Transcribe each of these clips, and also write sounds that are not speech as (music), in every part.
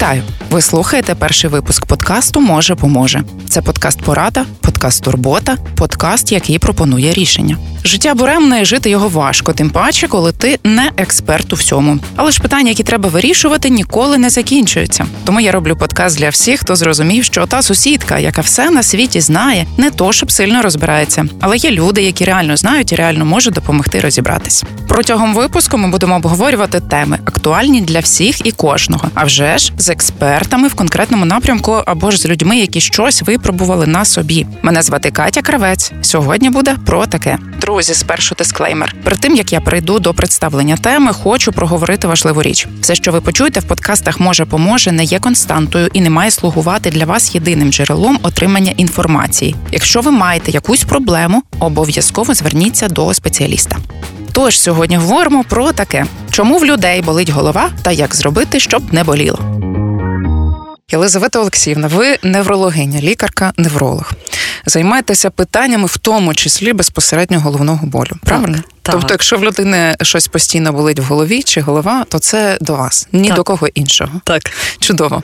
Вітаю! Ви слухаєте перший випуск подкасту Може поможе. Це подкаст Порада, подкаст Турбота, подкаст, який пропонує рішення. Життя буремне і жити його важко, тим паче, коли ти не експерт у всьому. Але ж питання, які треба вирішувати, ніколи не закінчуються. Тому я роблю подкаст для всіх, хто зрозумів, що та сусідка, яка все на світі знає, не то щоб сильно розбирається. Але є люди, які реально знають і реально можуть допомогти розібратись. Протягом випуску ми будемо обговорювати теми, актуальні для всіх і кожного. А вже ж з експертами в конкретному напрямку або ж з людьми, які щось випробували на собі. Мене звати Катя Кравець. Сьогодні буде про таке. Друзі, спершу дисклеймер. Перед тим як я прийду до представлення теми, хочу проговорити важливу річ. Все, що ви почуєте в подкастах, може поможе, не є константою і не має слугувати для вас єдиним джерелом отримання інформації. Якщо ви маєте якусь проблему, обов'язково зверніться до спеціаліста. Тож сьогодні говоримо про таке: чому в людей болить голова та як зробити, щоб не боліло. Єлизавета Олексіївна, ви неврологиня, лікарка, невролог. Займаєтеся питаннями, в тому числі безпосередньо головного болю. Правильно? Так. Тобто, якщо в людини щось постійно болить в голові чи голова, то це до вас, ні Так. до кого іншого. Так, Чудово.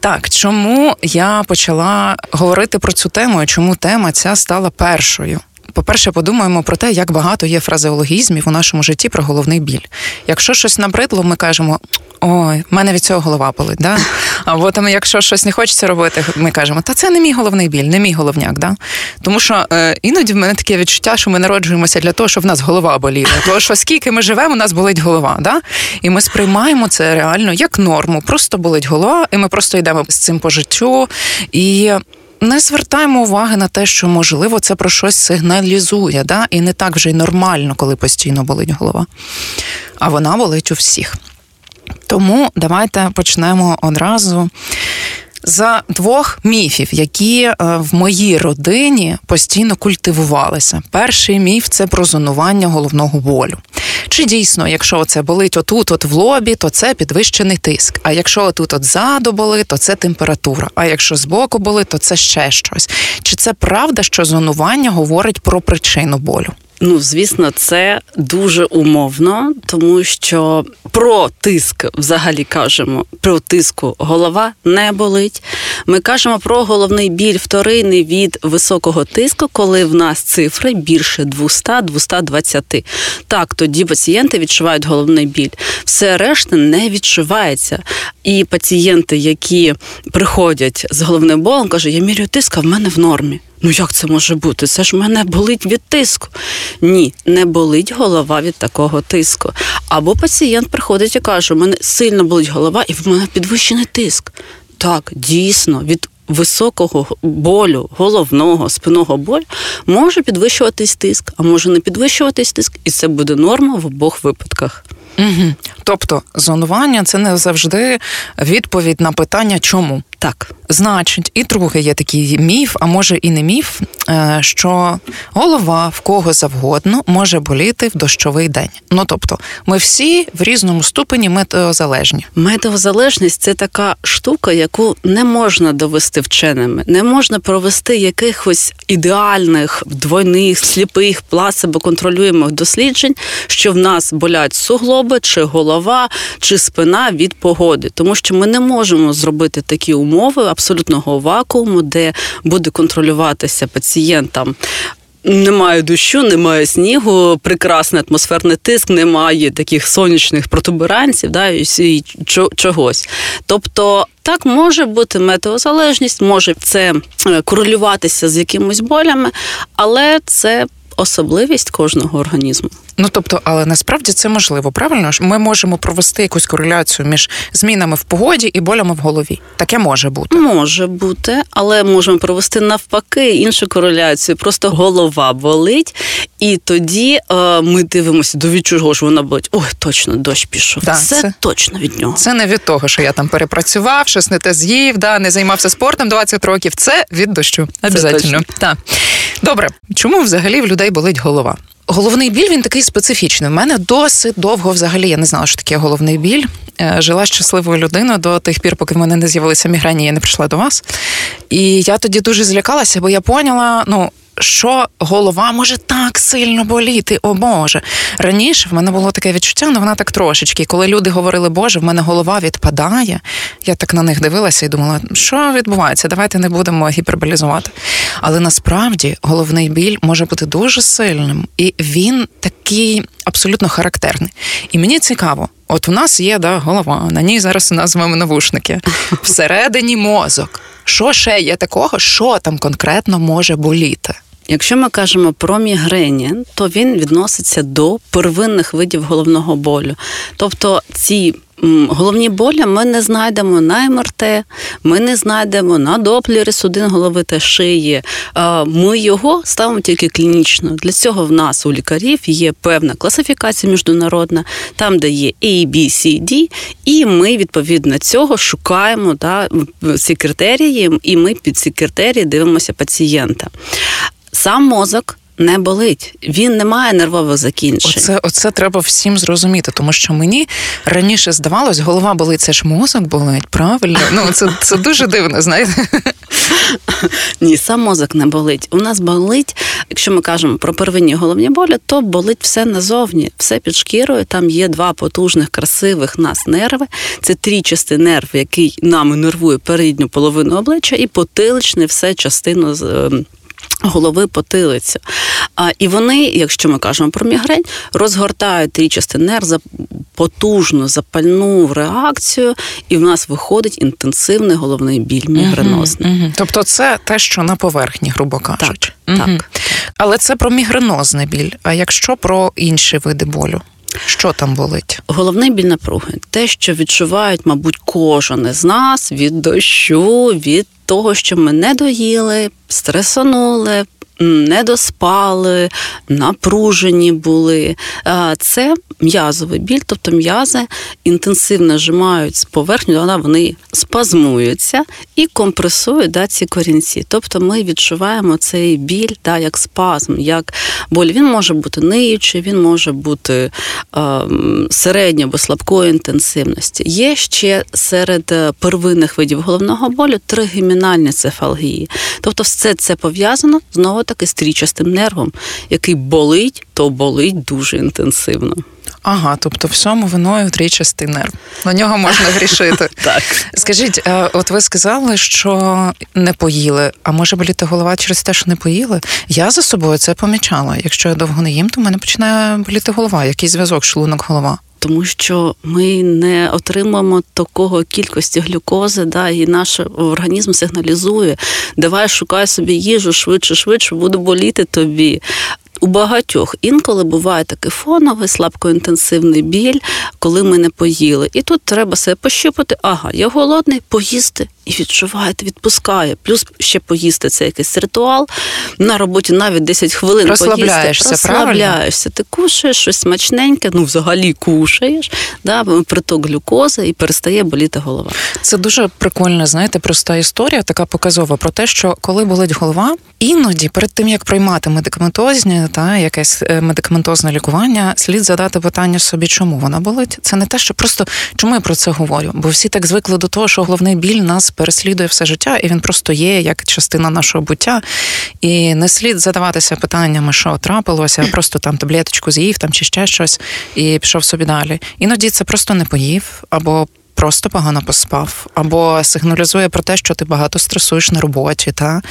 Так, чому я почала говорити про цю тему і чому тема ця стала першою? По-перше, подумаємо про те, як багато є фразеологізмів у нашому житті про головний біль. Якщо щось набридло, ми кажемо: ой, в мене від цього голова болить. Да? (laughs) Або там, якщо щось не хочеться робити, ми кажемо, та це не мій головний біль, не мій головняк. Да? Тому що е, іноді в мене таке відчуття, що ми народжуємося для того, щоб в нас голова боліла. Тому що скільки ми живемо, у нас болить голова. Да? І ми сприймаємо це реально як норму. Просто болить голова, і ми просто йдемо з цим по життю. І не звертаємо уваги на те, що можливо це про щось сигналізує, да? і не так вже й нормально, коли постійно болить голова. А вона болить у всіх. Тому давайте почнемо одразу. За двох міфів, які е, в моїй родині постійно культивувалися. Перший міф це про зонування головного болю. Чи дійсно, якщо це болить отут, от в лобі, то це підвищений тиск. А якщо отут от ззаду болить, то це температура. А якщо збоку болить, то це ще щось. Чи це правда, що зонування говорить про причину болю? Ну звісно, це дуже умовно, тому що про тиск взагалі кажемо, про тиску голова не болить. Ми кажемо про головний біль вторинний від високого тиску, коли в нас цифри більше 200-220. Так, тоді пацієнти відчувають головний біль. Все решта не відчувається. І пацієнти, які приходять з головним болем, кажуть, я міряю тиск, а в мене в нормі. Ну як це може бути? Це ж мене болить від тиску. Ні, не болить голова від такого тиску. Або пацієнт приходить і каже, у мене сильно болить голова, і в мене підвищений тиск. Так, дійсно, від високого болю, головного, спинного болю може підвищуватись тиск, а може не підвищуватись тиск, і це буде норма в обох випадках. Угу. Тобто, зонування це не завжди відповідь на питання, чому. Так. Значить, і другий є такий міф, а може і не міф, що голова в кого завгодно може боліти в дощовий день. Ну тобто, ми всі в різному ступені метеозалежні. Метеозалежність це така штука, яку не можна довести вченими. Не можна провести якихось ідеальних, двойних, сліпих, плацебо контролюємих досліджень, що в нас болять суглоби, чи голова, чи спина від погоди, тому що ми не можемо зробити такі умови абсолютного вакууму, де буде контролюватися пацієнтам. Немає дощу, немає снігу, прекрасний атмосферний тиск, немає таких сонячних протуберанців, да, і чогось. Тобто, так може бути метеозалежність, може це е, корелюватися з якимись болями, але це особливість кожного організму. Ну тобто, але насправді це можливо, правильно ж? Ми можемо провести якусь кореляцію між змінами в погоді і болями в голові. Таке може бути. Може бути, але можемо провести навпаки іншу кореляцію. Просто голова болить, і тоді е, ми дивимося, до від чого ж вона болить. Ой, точно дощ пішов. Да, це, це- точно від нього. Це не від того, що я там перепрацював, щось не те з'їв, да, не займався спортом 20 років. Це від дощу. Обязательно. Так. Добре, чому взагалі в людей болить голова? Головний біль він такий специфічний. У мене досить довго взагалі я не знала, що таке головний біль. Е, Жила щасливою людиною до тих пір, поки в мене не з'явилися мігрені, я не прийшла до вас. І я тоді дуже злякалася, бо я поняла, ну. що голова може так сильно боліти, о Боже. Раніше в мене було таке відчуття, але ну, вона так трошечки. Коли люди говорили, Боже, в мене голова відпадає. Я так на них дивилася і думала, що відбувається, давайте не будемо гіперболізувати. Але насправді головний біль може бути дуже сильним, і він такий абсолютно характерний. І мені цікаво. От у нас є да, голова, на ній зараз у нас з вами навушники. (laughs) Всередині мозок. Що ще є такого, що там конкретно може боліти? Якщо ми кажемо про мігрені, то він відноситься до первинних видів головного болю. Тобто ці головні болі ми не знайдемо на МРТ, ми не знайдемо на доплері судин голови та шиї. Ми його ставимо тільки клінічно. Для цього в нас у лікарів є певна класифікація міжнародна, там де є A, B, C, D, і ми відповідно цього шукаємо да, ці критерії, і ми під ці критерії дивимося пацієнта. Сам мозок не болить, він не має нервових закінчень. Оце оце треба всім зрозуміти, тому що мені раніше здавалось, голова болить, це ж мозок болить, правильно? Ну це це дуже дивно, знаєте. (laughs) Ні, сам мозок не болить. У нас болить, якщо ми кажемо про первинні головні болі, то болить все назовні, все під шкірою. Там є два потужних, красивих нас нерви. Це трічастий нерв, який нами нервує передню половину обличчя, і потиличний все частину з. Голови потилицю. А, І вони, якщо ми кажемо про мігрень, розгортають трічастий нерв за потужну запальну реакцію, і в нас виходить інтенсивний головний біль мігренозний. Угу, угу. Тобто, це те, що на поверхні, грубо кажучи. Так, угу. так. Але це про мігренозний біль. А якщо про інші види болю? Що там болить? Головний біль напруги, те, що відчувають, мабуть, кожен із нас від дощу, від того, що ми не доїли, стресонули, не доспали, напружені були. Це м'язовий біль, тобто м'язи інтенсивно зжимають поверхню, вони спазмуються і компресують да, ці корінці. Тобто ми відчуваємо цей біль да, як спазм, як боль. Він може бути ниючий, він може бути е, середньо або слабкої інтенсивності. Є ще серед е, первинних видів головного болю тригемінальні цефалгії. Тобто, все це пов'язано знову таки стрічастим нервом, який болить, то болить дуже інтенсивно. Ага, тобто всьому виною трічастий нерв. На нього можна (laughs) грішити. Так. Скажіть, е, от ви сказали, що не поїли, а може боліти голова через те, що не поїли? Я за собою це помічала. Якщо я довго не їм, то в мене починає боліти голова. Який зв'язок шлунок голова? Тому що ми не отримуємо такого кількості глюкози, да, і наш організм сигналізує, давай шукай собі їжу швидше, швидше, буду боліти тобі. У багатьох інколи буває такий фоновий, слабкоінтенсивний біль, коли ми не поїли. І тут треба себе пощупати, ага, я голодний, поїсти і відчуваєте, відпускає. Плюс ще поїсти це якийсь ритуал. На роботі навіть 10 хвилин розслабляєшся, поїсти. Розслабляєшся. Ти кушаєш щось смачненьке, ну взагалі кушаєш, да, приток глюкози і перестає боліти голова. Це дуже прикольна, знаєте, проста історія, така показова про те, що коли болить голова, іноді перед тим як приймати медикаментозні та якесь е, медикаментозне лікування, слід задати питання собі, чому вона болить. Це не те, що просто чому я про це говорю? Бо всі так звикли до того, що головний біль нас переслідує все життя, і він просто є як частина нашого буття. І не слід задаватися питаннями, що трапилося, а просто там таблеточку з'їв там чи ще щось, і пішов собі далі. Іноді це просто не поїв або просто погано поспав, або сигналізує про те, що ти багато стресуєш на роботі. Та?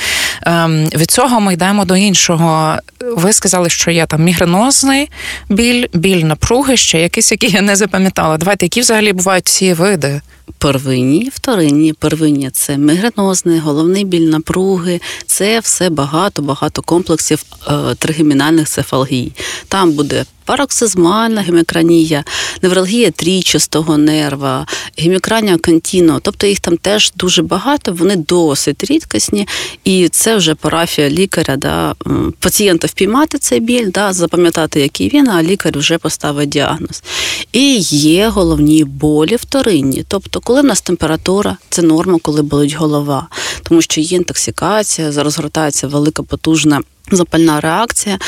Ем, Від цього ми йдемо до іншого. Ви сказали, що є там мігренозний біль, біль напруги, ще якийсь, який я не запам'ятала. Давайте, які взагалі бувають ці види? Первинні, вторинні, первинні це мігренозний, головний біль напруги, це все багато-багато комплексів е, тригемінальних цефалгій. Там буде пароксизмальна гемікранія, невралгія трічастого нерва, гемікранія контіно, тобто їх там теж дуже багато, вони досить рідкісні, і це вже парафія лікаря, да, пацієнта впіймати цей біль, да, запам'ятати, який він, а лікар вже поставить діагноз. І є головні болі вторинні. Тобто, коли в нас температура, це норма, коли болить голова, тому що є інтоксикація, розгортається велика потужна Запальна реакція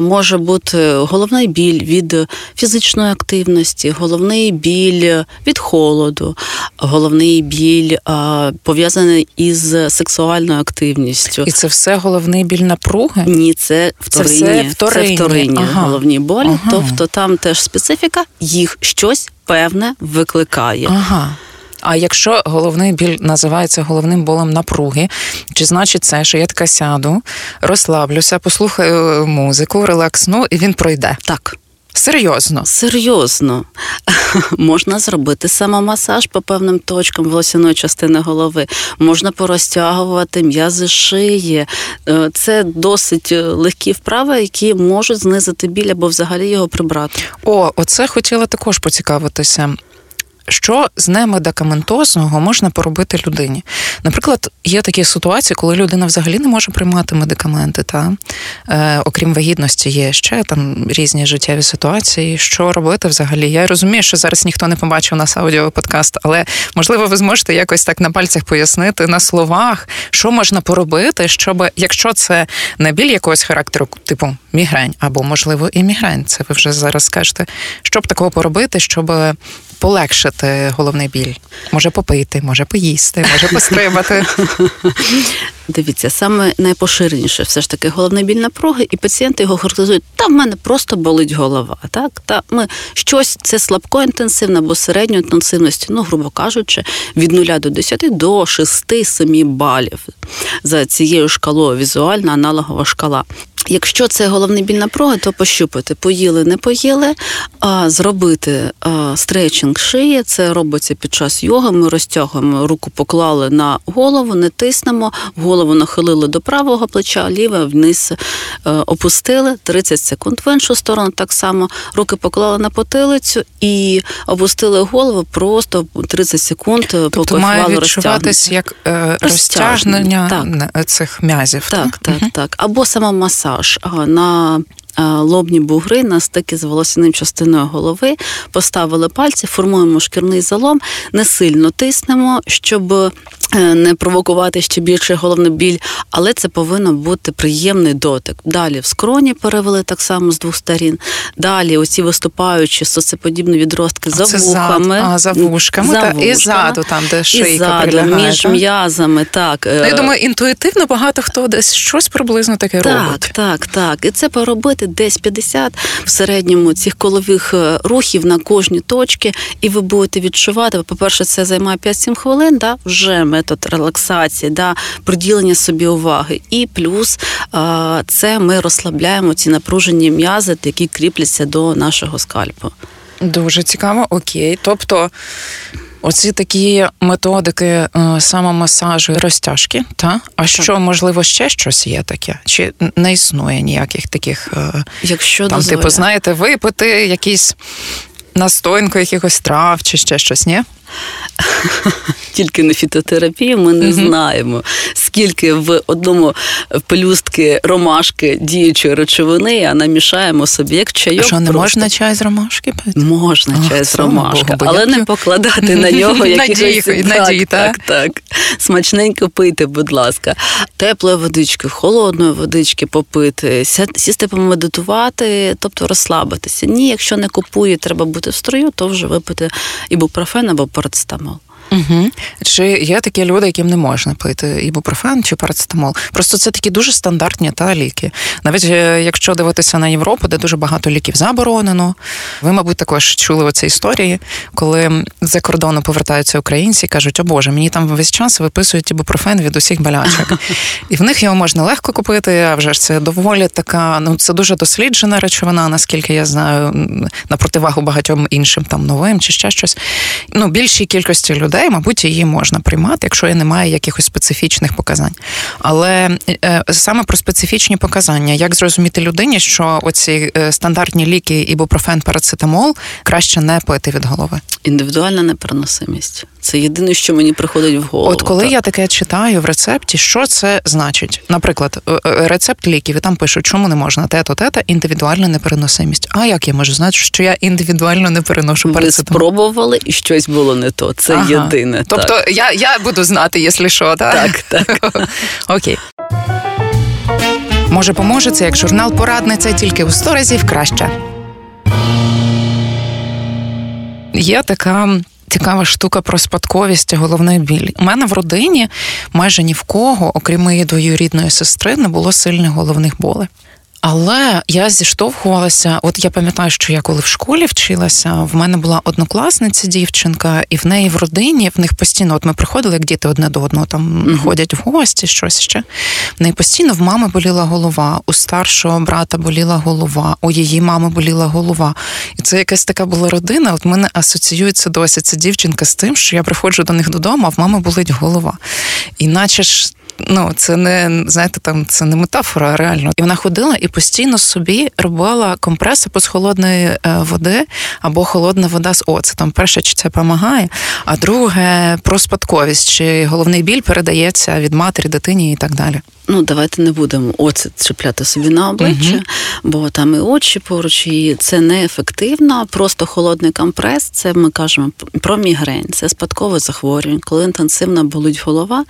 може бути головний біль від фізичної активності, головний біль від холоду, головний біль пов'язаний із сексуальною активністю. І це все головний біль напруги? Ні, це вторинні. Це все вторинні, це вторинні ага. головні болі. Ага. Тобто там теж специфіка, їх щось певне викликає. Ага. А якщо головний біль називається головним болем напруги, чи значить це, що я така сяду, розслаблюся, послухаю музику, релаксну, і він пройде? Так. Серйозно, серйозно (laughs) можна зробити самомасаж по певним точкам волосяної частини голови, можна порозтягувати м'язи шиї. Е, це досить легкі вправи, які можуть знизити біль або взагалі його прибрати. О, оце хотіла також поцікавитися що з немедикаментозного можна поробити людині. Наприклад, є такі ситуації, коли людина взагалі не може приймати медикаменти, та е, окрім вагітності, є ще там різні життєві ситуації. Що робити взагалі? Я розумію, що зараз ніхто не побачив нас аудіоподкаст, але можливо, ви зможете якось так на пальцях пояснити на словах, що можна поробити, щоб якщо це не біль якогось характеру, типу мігрень, або можливо і мігрень, це ви вже зараз скажете, щоб такого поробити, щоб полегшити головний біль? Може попити, може поїсти, може пострибати. (laughs) Дивіться, саме найпоширеніше все ж таки головний біль напруги, і пацієнти його характеризують, та в мене просто болить голова. Так, та ми щось це слабко інтенсивне або середньої інтенсивності, ну, грубо кажучи, від 0 до 10 до 6-7 балів за цією шкалою, візуальна аналогова шкала. Якщо це головний біль напруги, то пощупати, поїли, не поїли, а зробити а, стретчинг шиї. Це робиться під час йоги. Ми розтягуємо руку, поклали на голову, не тиснемо, голову нахилили до правого плеча, ліве вниз а, е, опустили 30 секунд в іншу сторону. Так само руки поклали на потилицю і опустили голову просто 30 секунд. Е, тобто має відчуватись як е, розтяжнення так. цих м'язів. Так, так, так, так. Або сама маса масаж на лобні бугри на стики з волосяним частиною голови, поставили пальці, формуємо шкірний залом, не сильно тиснемо, щоб е, не провокувати ще більший головний біль, але це повинно бути приємний дотик. Далі в скроні перевели так само з двох сторін. Далі оці виступаючі соцеподібні відростки за це вухами. Зад, а, за вушками, за та, вушками, і ззаду, там, де шийка і ззаду, між м'язами. так. Ну, Я думаю, інтуїтивно багато хто десь щось приблизно таке так, робить. Так, так, так. І це поробити робити десь 50 в середньому цих колових е, рухів на кожні точки, і ви будете відчувати. По-перше, це займає 5-7 хвилин, да, вже метод релаксації, да, приділення собі уваги. І плюс це ми розслабляємо ці напружені м'язи, які кріпляться до нашого скальпу. Дуже цікаво, окей. Тобто Оці такі методики е, самомасажу і розтяжки, та а що можливо ще щось є таке? Чи не існує ніяких таких, е, якщо там, дозволяє. типу, знаєте, випити якісь настоянку якихось трав чи ще щось, ні? (laughs) Тільки на фітотерапії ми не знаємо, скільки в одному пелюстки ромашки діючої речовини, а намішаємо собі як чайок. Що не просто. можна чай з ромашки пити? Можна Ох, чай з ромашки, але не покладати на (laughs) нього якихось... надій, так, так, так. Смачненько пити, будь ласка. Теплої водички, холодної водички попити, сісти помедитувати, тобто розслабитися. Ні, якщо не купує, треба бути в строю, то вже випити ібупрофен або парацетамол. Угу. Чи є такі люди, яким не можна пити ібупрофен чи парацетамол? Просто це такі дуже стандартні та ліки. Навіть е, якщо дивитися на Європу, де дуже багато ліків заборонено. Ви, мабуть, також чули оці історії, коли за кордону повертаються українці і кажуть, о Боже, мені там весь час виписують ібупрофен від усіх болячок. (laughs) І в них його можна легко купити, а вже ж це доволі така, ну це дуже досліджена речовина, наскільки я знаю, на противагу багатьом іншим там новим чи ще щось. Ну, більшій кількості людей людей, мабуть, її можна приймати, якщо і немає якихось специфічних показань. Але е, саме про специфічні показання, як зрозуміти людині, що оці е, стандартні ліки, ібупрофен, парацетамол краще не пити від голови. Індивідуальна непереносимість. Це єдине, що мені приходить в голову. От коли так. я таке читаю в рецепті, що це значить? Наприклад, е, рецепт ліків і там пишуть, чому не можна те-то, те-то, індивідуальна непереносимість. А як я можу знати, що я індивідуально не переношу? Ви спробували і щось було не то. Це ага. єдине. Тобто так. я я буду знати, якщо що, так? Так, так. (laughs) Окей. Може, поможе це як журнал Порадниця тільки у сто разів краще. Є така. Цікава штука про спадковість і головний біль. У мене в родині майже ні в кого, окрім моєї двоюрідної сестри, не було сильних головних болей. Але я зіштовхувалася. От я пам'ятаю, що я коли в школі вчилася, в мене була однокласниця дівчинка, і в неї в родині в них постійно, от ми приходили, як діти одне до одного там mm-hmm. ходять в гості, щось ще. В неї постійно в мами боліла голова, у старшого брата боліла голова, у її мами боліла голова. І це якась така була родина. От мене асоціюється досі ця дівчинка з тим, що я приходжу до них додому, а в мами болить голова. Іначе ж ну це не знаєте, там це не метафора, а реально. І вона ходила і постійно собі робила компреси з холодної е, води або холодна вода з оцетом. Перше, чи це допомагає, а друге про спадковість, чи головний біль передається від матері, дитині і так далі. Ну, давайте не будемо оцет чіпляти собі на обличчя, uh бо там і очі поруч, і це неефективно. Просто холодний компрес. Це ми кажемо про мігрень, це спадкове захворювання, коли інтенсивно болить голова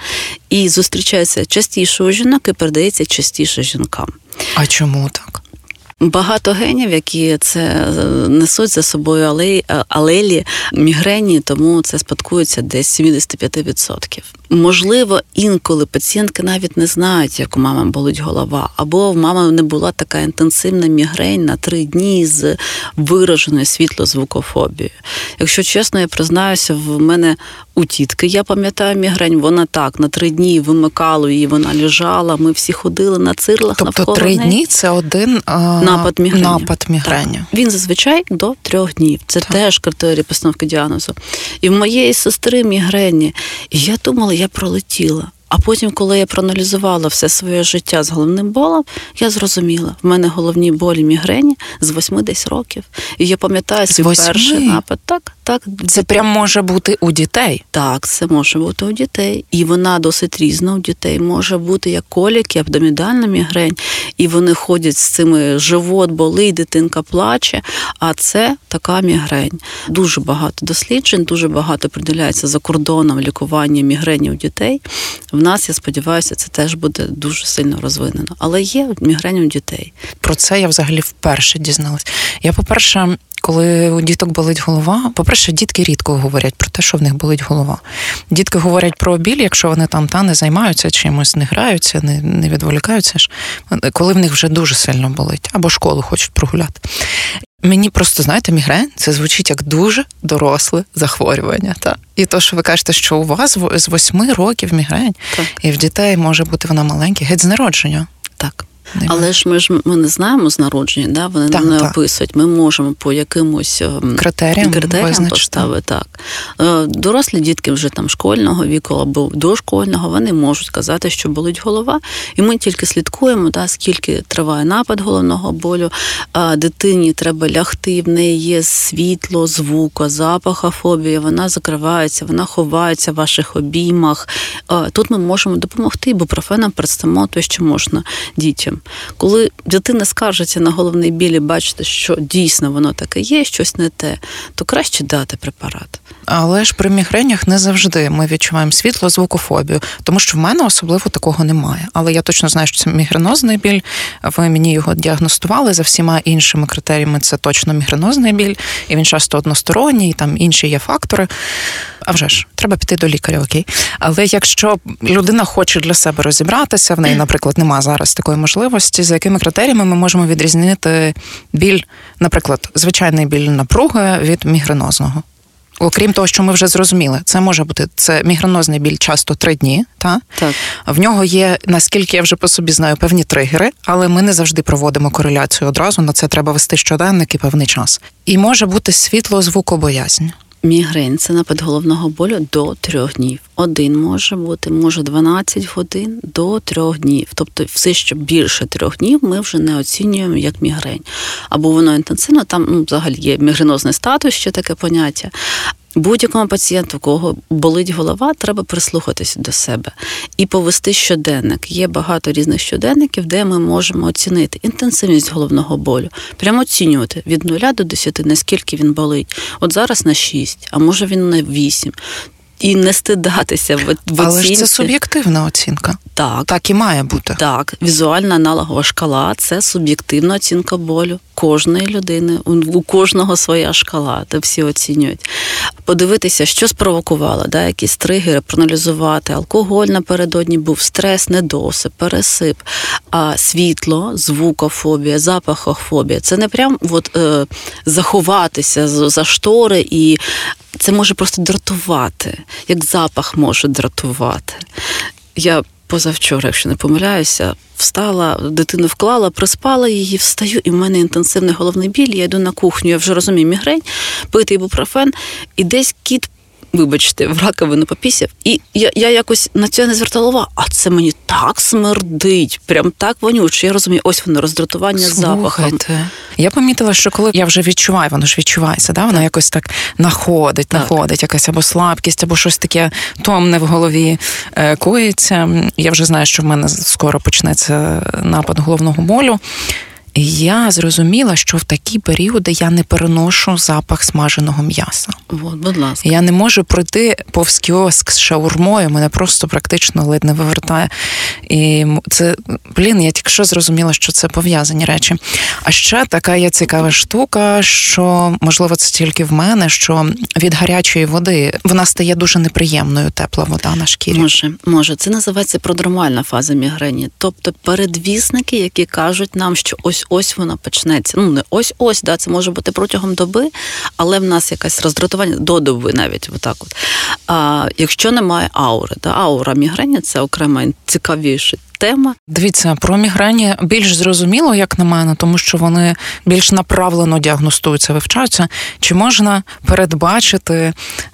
і зустрічається частіше у жінок і передається частіше жінкам. А чому так? Багато генів, які це е, несуть за собою алеї, е, алелі, мігрені, тому це спадкується десь 75%. Можливо, інколи пацієнтки навіть не знають, як у мами болить голова, або в мами не була така інтенсивна мігрень на три дні з вираженою світлозвукофобією. Якщо чесно, я признаюся, в мене у тітки, я пам'ятаю мігрень, вона так на три дні вимикало її, вона лежала. Ми всі ходили на цирлах. Тобто навколо три неї. дні це один а, напад мігрені. Напад мігрені. Так. Він зазвичай до трьох днів. Це так. теж критерії постановки діагнозу. І в моєї сестри мігрені. І я думала, я пролетіла. А потім, коли я проаналізувала все своє життя з головним болем, я зрозуміла, в мене головні болі мігрені з восьми десь років. І я пам'ятаю свій перший напад. Так, так. Це прям може бути у дітей. Так, це може бути у дітей. І вона досить різна у дітей. Може бути як коліки, абдомідальна мігрень, і вони ходять з цими живот, болить, дитинка плаче. А це така мігрень. Дуже багато досліджень, дуже багато приділяється за кордоном лікування мігрені у дітей. Нас, я сподіваюся, це теж буде дуже сильно розвинено. Але є мігрень у дітей. Про це я взагалі вперше дізналась. Я, по-перше, коли у діток болить голова, по-перше, дітки рідко говорять про те, що в них болить голова. Дітки говорять про біль, якщо вони там та не займаються чимось, не граються, не не відволікаються ж, коли в них вже дуже сильно болить, або школу хочуть прогуляти. Мені просто, знаєте, мігрень це звучить як дуже доросле захворювання. Та? І то, що ви кажете, що у вас з восьми років мігрень, так. і в дітей може бути вона маленька, геть з народження. Так. Але ж ми ж ми не знаємо з народження, да? вони так, не так. описують. Ми можемо по якимось ем, критеріям, критеріям поставити так. Е, дорослі дітки вже там школьного віку або дошкольного, вони можуть казати, що болить голова, і ми тільки слідкуємо, да, скільки триває напад головного болю. А дитині треба лягти, в неї є світло, звук, запахофобія, вона закривається, вона ховається в ваших обіймах. Тут ми можемо допомогти, бо профеном представимо те, що можна дітям. Коли дитина скаржиться на головний біль і бачите, що дійсно воно таке є, щось не те, то краще дати препарат. Але ж при мігренях не завжди ми відчуваємо світло, звукофобію, тому що в мене особливо такого немає. Але я точно знаю, що це мігренозний біль. Ви мені його діагностували за всіма іншими критеріями. Це точно мігренозний біль, і він часто односторонній, і там інші є фактори. А вже ж, треба піти до лікаря, окей. Але якщо людина хоче для себе розібратися, в неї, наприклад, немає зараз такої можливості, за якими критеріями ми можемо відрізнити біль, наприклад, звичайний біль напруги від мігренозного. Окрім того, що ми вже зрозуміли, це може бути це мігренозний біль часто три дні. Та? Так. В нього є, наскільки я вже по собі знаю, певні тригери, але ми не завжди проводимо кореляцію одразу. На це треба вести щоденник і певний час. І може бути світло звукобоязнь. Мігрень це напад головного болю до трьох днів. Один може бути, може 12 годин до трьох днів. Тобто, все, що більше трьох днів, ми вже не оцінюємо як мігрень. Або воно інтенсивно, там ну, взагалі є мігренозний статус, ще таке поняття. Будь-якому пацієнту, у кого болить голова, треба прислухатися до себе і повести щоденник. Є багато різних щоденників, де ми можемо оцінити інтенсивність головного болю, прямо оцінювати від 0 до 10, наскільки він болить. От зараз на 6, а може він на 8. І не стидатися в, в Але оцінці. ж це суб'єктивна оцінка. Так. Так і має бути. Так, візуальна аналогова шкала це суб'єктивна оцінка болю кожної людини. У, кожного своя шкала, де всі оцінюють. Подивитися, що спровокувало, да, якісь тригери, проаналізувати. Алкоголь напередодні був стрес, недосип, пересип, а світло, звукофобія, запахофобія. Це не прям от, е, заховатися за штори і. Це може просто дратувати, як запах може дратувати. Я позавчора, якщо не помиляюся, встала, дитину вклала, приспала її, встаю, і в мене інтенсивний головний біль. Я йду на кухню, я вже розумію мігрень, пити ібупрофен, і десь кіт. Вибачте, в раковину попісяв. І я я якось на це не звертала увагу, а це мені так смердить, прям так вонюче. Я розумію, ось воно роздратування запахом. Я помітила, що коли я вже відчуваю, воно ж відчувається, да? воно так. якось так находить, так. находить, якась або слабкість, або щось таке томне в голові е, коїться. Я вже знаю, що в мене скоро почнеться напад головного болю. Я зрозуміла, що в такі періоди я не переношу запах смаженого м'яса. От, будь ласка. Я не можу пройти повз кіоск з шаурмою, мене просто практично ледь не вивертає. І це, блін, я тільки що зрозуміла, що це пов'язані речі. А ще така є цікава штука, що можливо це тільки в мене, що від гарячої води вона стає дуже неприємною, тепла вода на шкірі. Може, може, це називається продромальна фаза мігрені, тобто передвісники, які кажуть нам, що ось ось вона почнеться. Ну не ось ось, да, це може бути протягом доби, але в нас якесь роздратування до доби навіть отак. От. А якщо немає аури, да, аура мігрені це окрема цікавіша тема. Дивіться, про мігрені більш зрозуміло, як на мене, тому що вони більш направлено діагностуються, вивчаються. Чи можна передбачити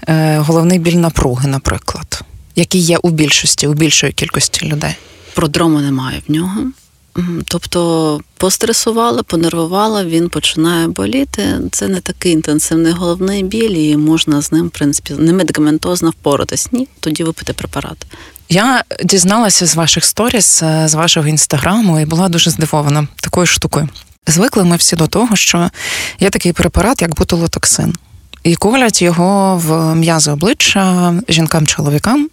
е, головний біль напруги, наприклад, який є у більшості, у більшої кількості людей? Продрому немає в нього. Тобто постресувала, понервувала, він починає боліти. Це не такий інтенсивний головний біль, і можна з ним, в принципі, не медикаментозно впоратись. Ні, тоді випити препарат. Я дізналася з ваших сторіс, з вашого інстаграму, і була дуже здивована такою штукою. Звикли ми всі до того, що є такий препарат, як бутилотоксин і колять його в м'язи обличчя жінкам-чоловікам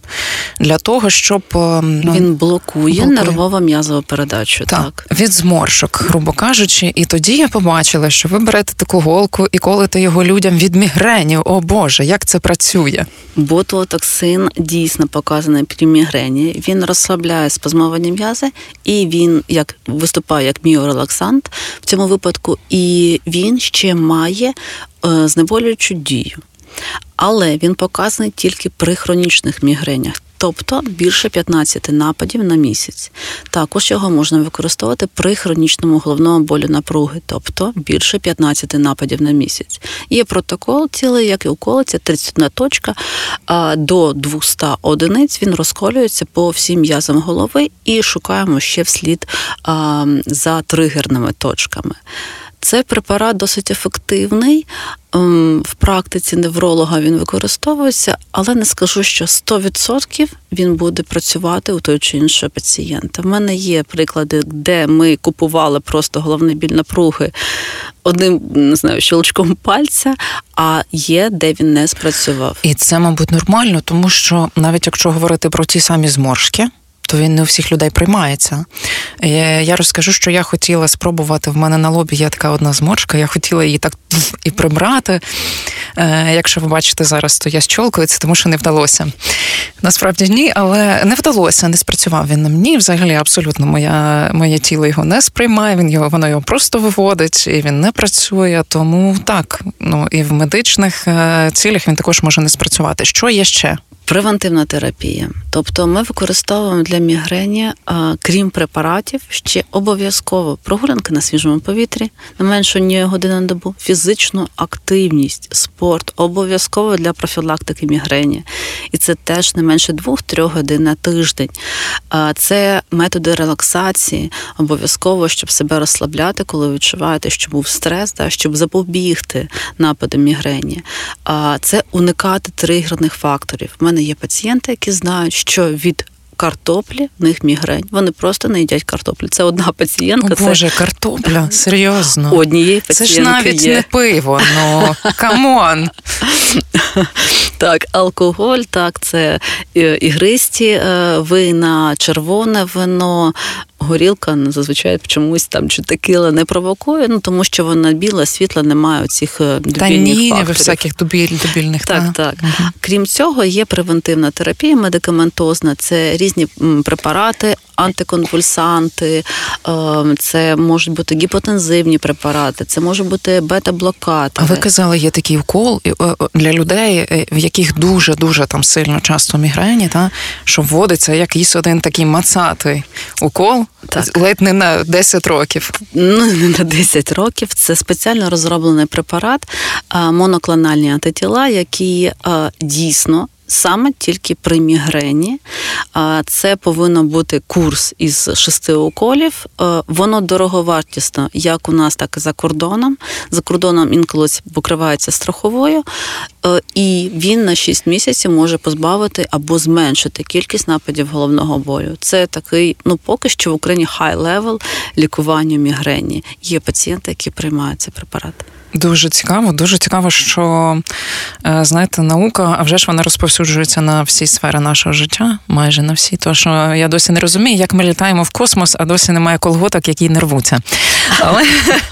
для того, щоб ну, він блокує, блокує. нервово м'язову передачу. Так, так від зморшок, грубо кажучи. І тоді я побачила, що ви берете таку голку і колите його людям від мігрені. О Боже, як це працює? Ботулотоксин дійсно показаний при мігрені. Він розслабляє спазмовані м'язи, і він як виступає як міорелаксант в цьому випадку, і він ще має Е, знеболюючу дію. Але він показаний тільки при хронічних мігренях, тобто більше 15 нападів на місяць. Також його можна використовувати при хронічному головному болю напруги, тобто більше 15 нападів на місяць. Є протокол цілий, як і уколиця, 31 точка до 200 одиниць. Він розколюється по всім м'язам голови і шукаємо ще вслід за тригерними точками. Цей препарат досить ефективний. Ем, в практиці невролога він використовується, але не скажу, що 100% він буде працювати у той чи іншого пацієнта. В мене є приклади, де ми купували просто головний біль напруги одним не знаю, щелчком пальця, а є, де він не спрацював. І це, мабуть, нормально, тому що навіть якщо говорити про ті самі зморшки то він не у всіх людей приймається. Я розкажу, що я хотіла спробувати. В мене на лобі є така одна зморшка, я хотіла її так і прибрати. Е, якщо ви бачите зараз, то я з чолкою, це тому що не вдалося. Насправді ні, але не вдалося, не спрацював він на мені. Взагалі, абсолютно моя, моє тіло його не сприймає, він його, воно його просто виводить, і він не працює. Тому так, ну і в медичних е, цілях він також може не спрацювати. Що є ще? Превентивна терапія, тобто ми використовуємо для мігрені, крім препаратів, ще обов'язково прогулянки на свіжому повітрі, не менше однієї години на добу, фізичну активність, спорт обов'язково для профілактики мігрені, і це теж не менше двох-трьох годин на тиждень. Це методи релаксації, обов'язково, щоб себе розслабляти, коли відчуваєте, що був стрес, да, щоб запобігти нападу мігрені. Це уникати тригерних факторів мене є пацієнти, які знають, що від картоплі, в них мігрень. Вони просто не їдять картоплі. Це одна пацієнтка. О, Боже, це... картопля, (laughs) серйозно. Однієї пацієнтки Це ж навіть є. не пиво, ну (laughs) come on. Так, алкоголь, так, це е, ігристі е, вина, червоне вино. Горілка ну, зазвичай чомусь там чи текила не провокує, ну тому що вона біла, світла, немає оцих е, дубільних Танінів, факторів. всяких дубіль, дубільних. Так, та. так. Угу. Крім цього, є превентивна терапія медикаментозна, це різні препарати, антиконвульсанти, це можуть бути гіпотензивні препарати, це може бути бета-блокатори. А ви казали, є такий укол для людей, е, в яких дуже дуже там сильно часто мігрені, та що вводиться якийсь один такий мацатий укол. Так. Ледь не на 10 років. Ну, (laughs) не на 10 років. Це спеціально розроблений препарат, моноклональні антитіла, які дійсно. Саме тільки при мігрені. Це повинен бути курс із шести уколів. Воно дороговартісно, як у нас, так і за кордоном. За кордоном інколи покривається страховою, і він на 6 місяців може позбавити або зменшити кількість нападів головного болю. Це такий, ну поки що в Україні high level лікування мігрені. Є пацієнти, які приймають цей препарат. Дуже цікаво, дуже цікаво, що знаєте, наука, а вже ж вона розповсюджується на всі сфери нашого життя, майже на всі. То що я досі не розумію, як ми літаємо в космос, а досі немає колготок, які не рвуться. Але,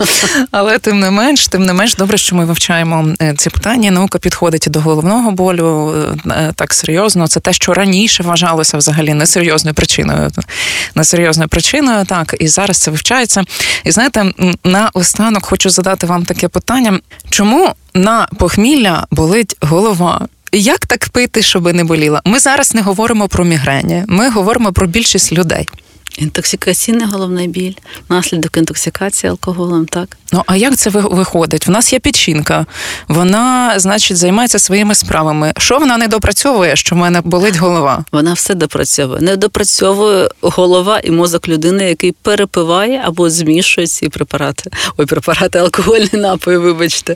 (laughs) але тим не менш, тим не менш, добре, що ми вивчаємо ці питання. Наука підходить до головного болю так серйозно. Це те, що раніше вважалося взагалі несерйозною причиною. Несерйозною причиною, так, і зараз це вивчається. І знаєте, на останок хочу задати вам таке питання: чому на похмілля болить голова? Як так пити, щоб не боліла? Ми зараз не говоримо про мігрені, ми говоримо про більшість людей. Інтоксикаційний головний біль, наслідок інтоксикації алкоголем, так. Ну а як це виходить? В нас є печінка, вона, значить, займається своїми справами. Що вона не допрацьовує, що в мене болить голова? Вона все допрацьовує. Не допрацьовує голова і мозок людини, який перепиває або змішує ці препарати. Ой, препарати, алкогольні напої, вибачте.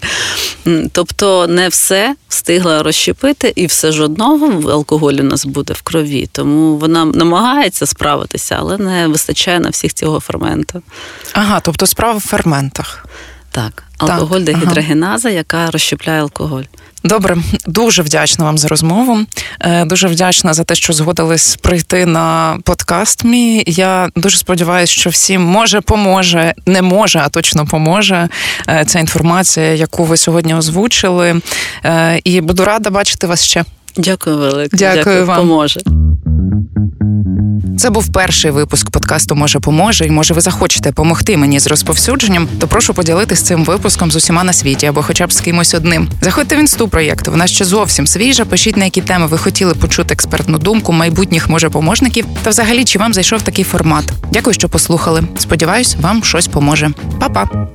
Тобто не все встигла розщепити, і все ж одного алкоголь у нас буде в крові. Тому вона намагається справитися, але не вистачає на всіх цього ферменту. Ага, тобто справа в ферментах. Так, алкоголь дегідрогеназа, ага. яка розщепляє алкоголь. Добре, дуже вдячна вам за розмову. Дуже вдячна за те, що згодились прийти на подкаст. Мій я дуже сподіваюся, що всім може поможе, не може, а точно поможе ця інформація, яку ви сьогодні озвучили. І буду рада бачити вас ще. Дякую велике. Дякую, Дякую вам. Поможе. Це був перший випуск подкасту Може поможе, і може ви захочете допомогти мені з розповсюдженням, то прошу поділитися цим випуском з усіма на світі або хоча б з кимось одним. Заходьте в інсту проєкту. Вона ще зовсім свіжа. Пишіть на які теми ви хотіли почути експертну думку майбутніх може поможників. Та взагалі чи вам зайшов такий формат? Дякую, що послухали. Сподіваюсь, вам щось поможе. Па-па!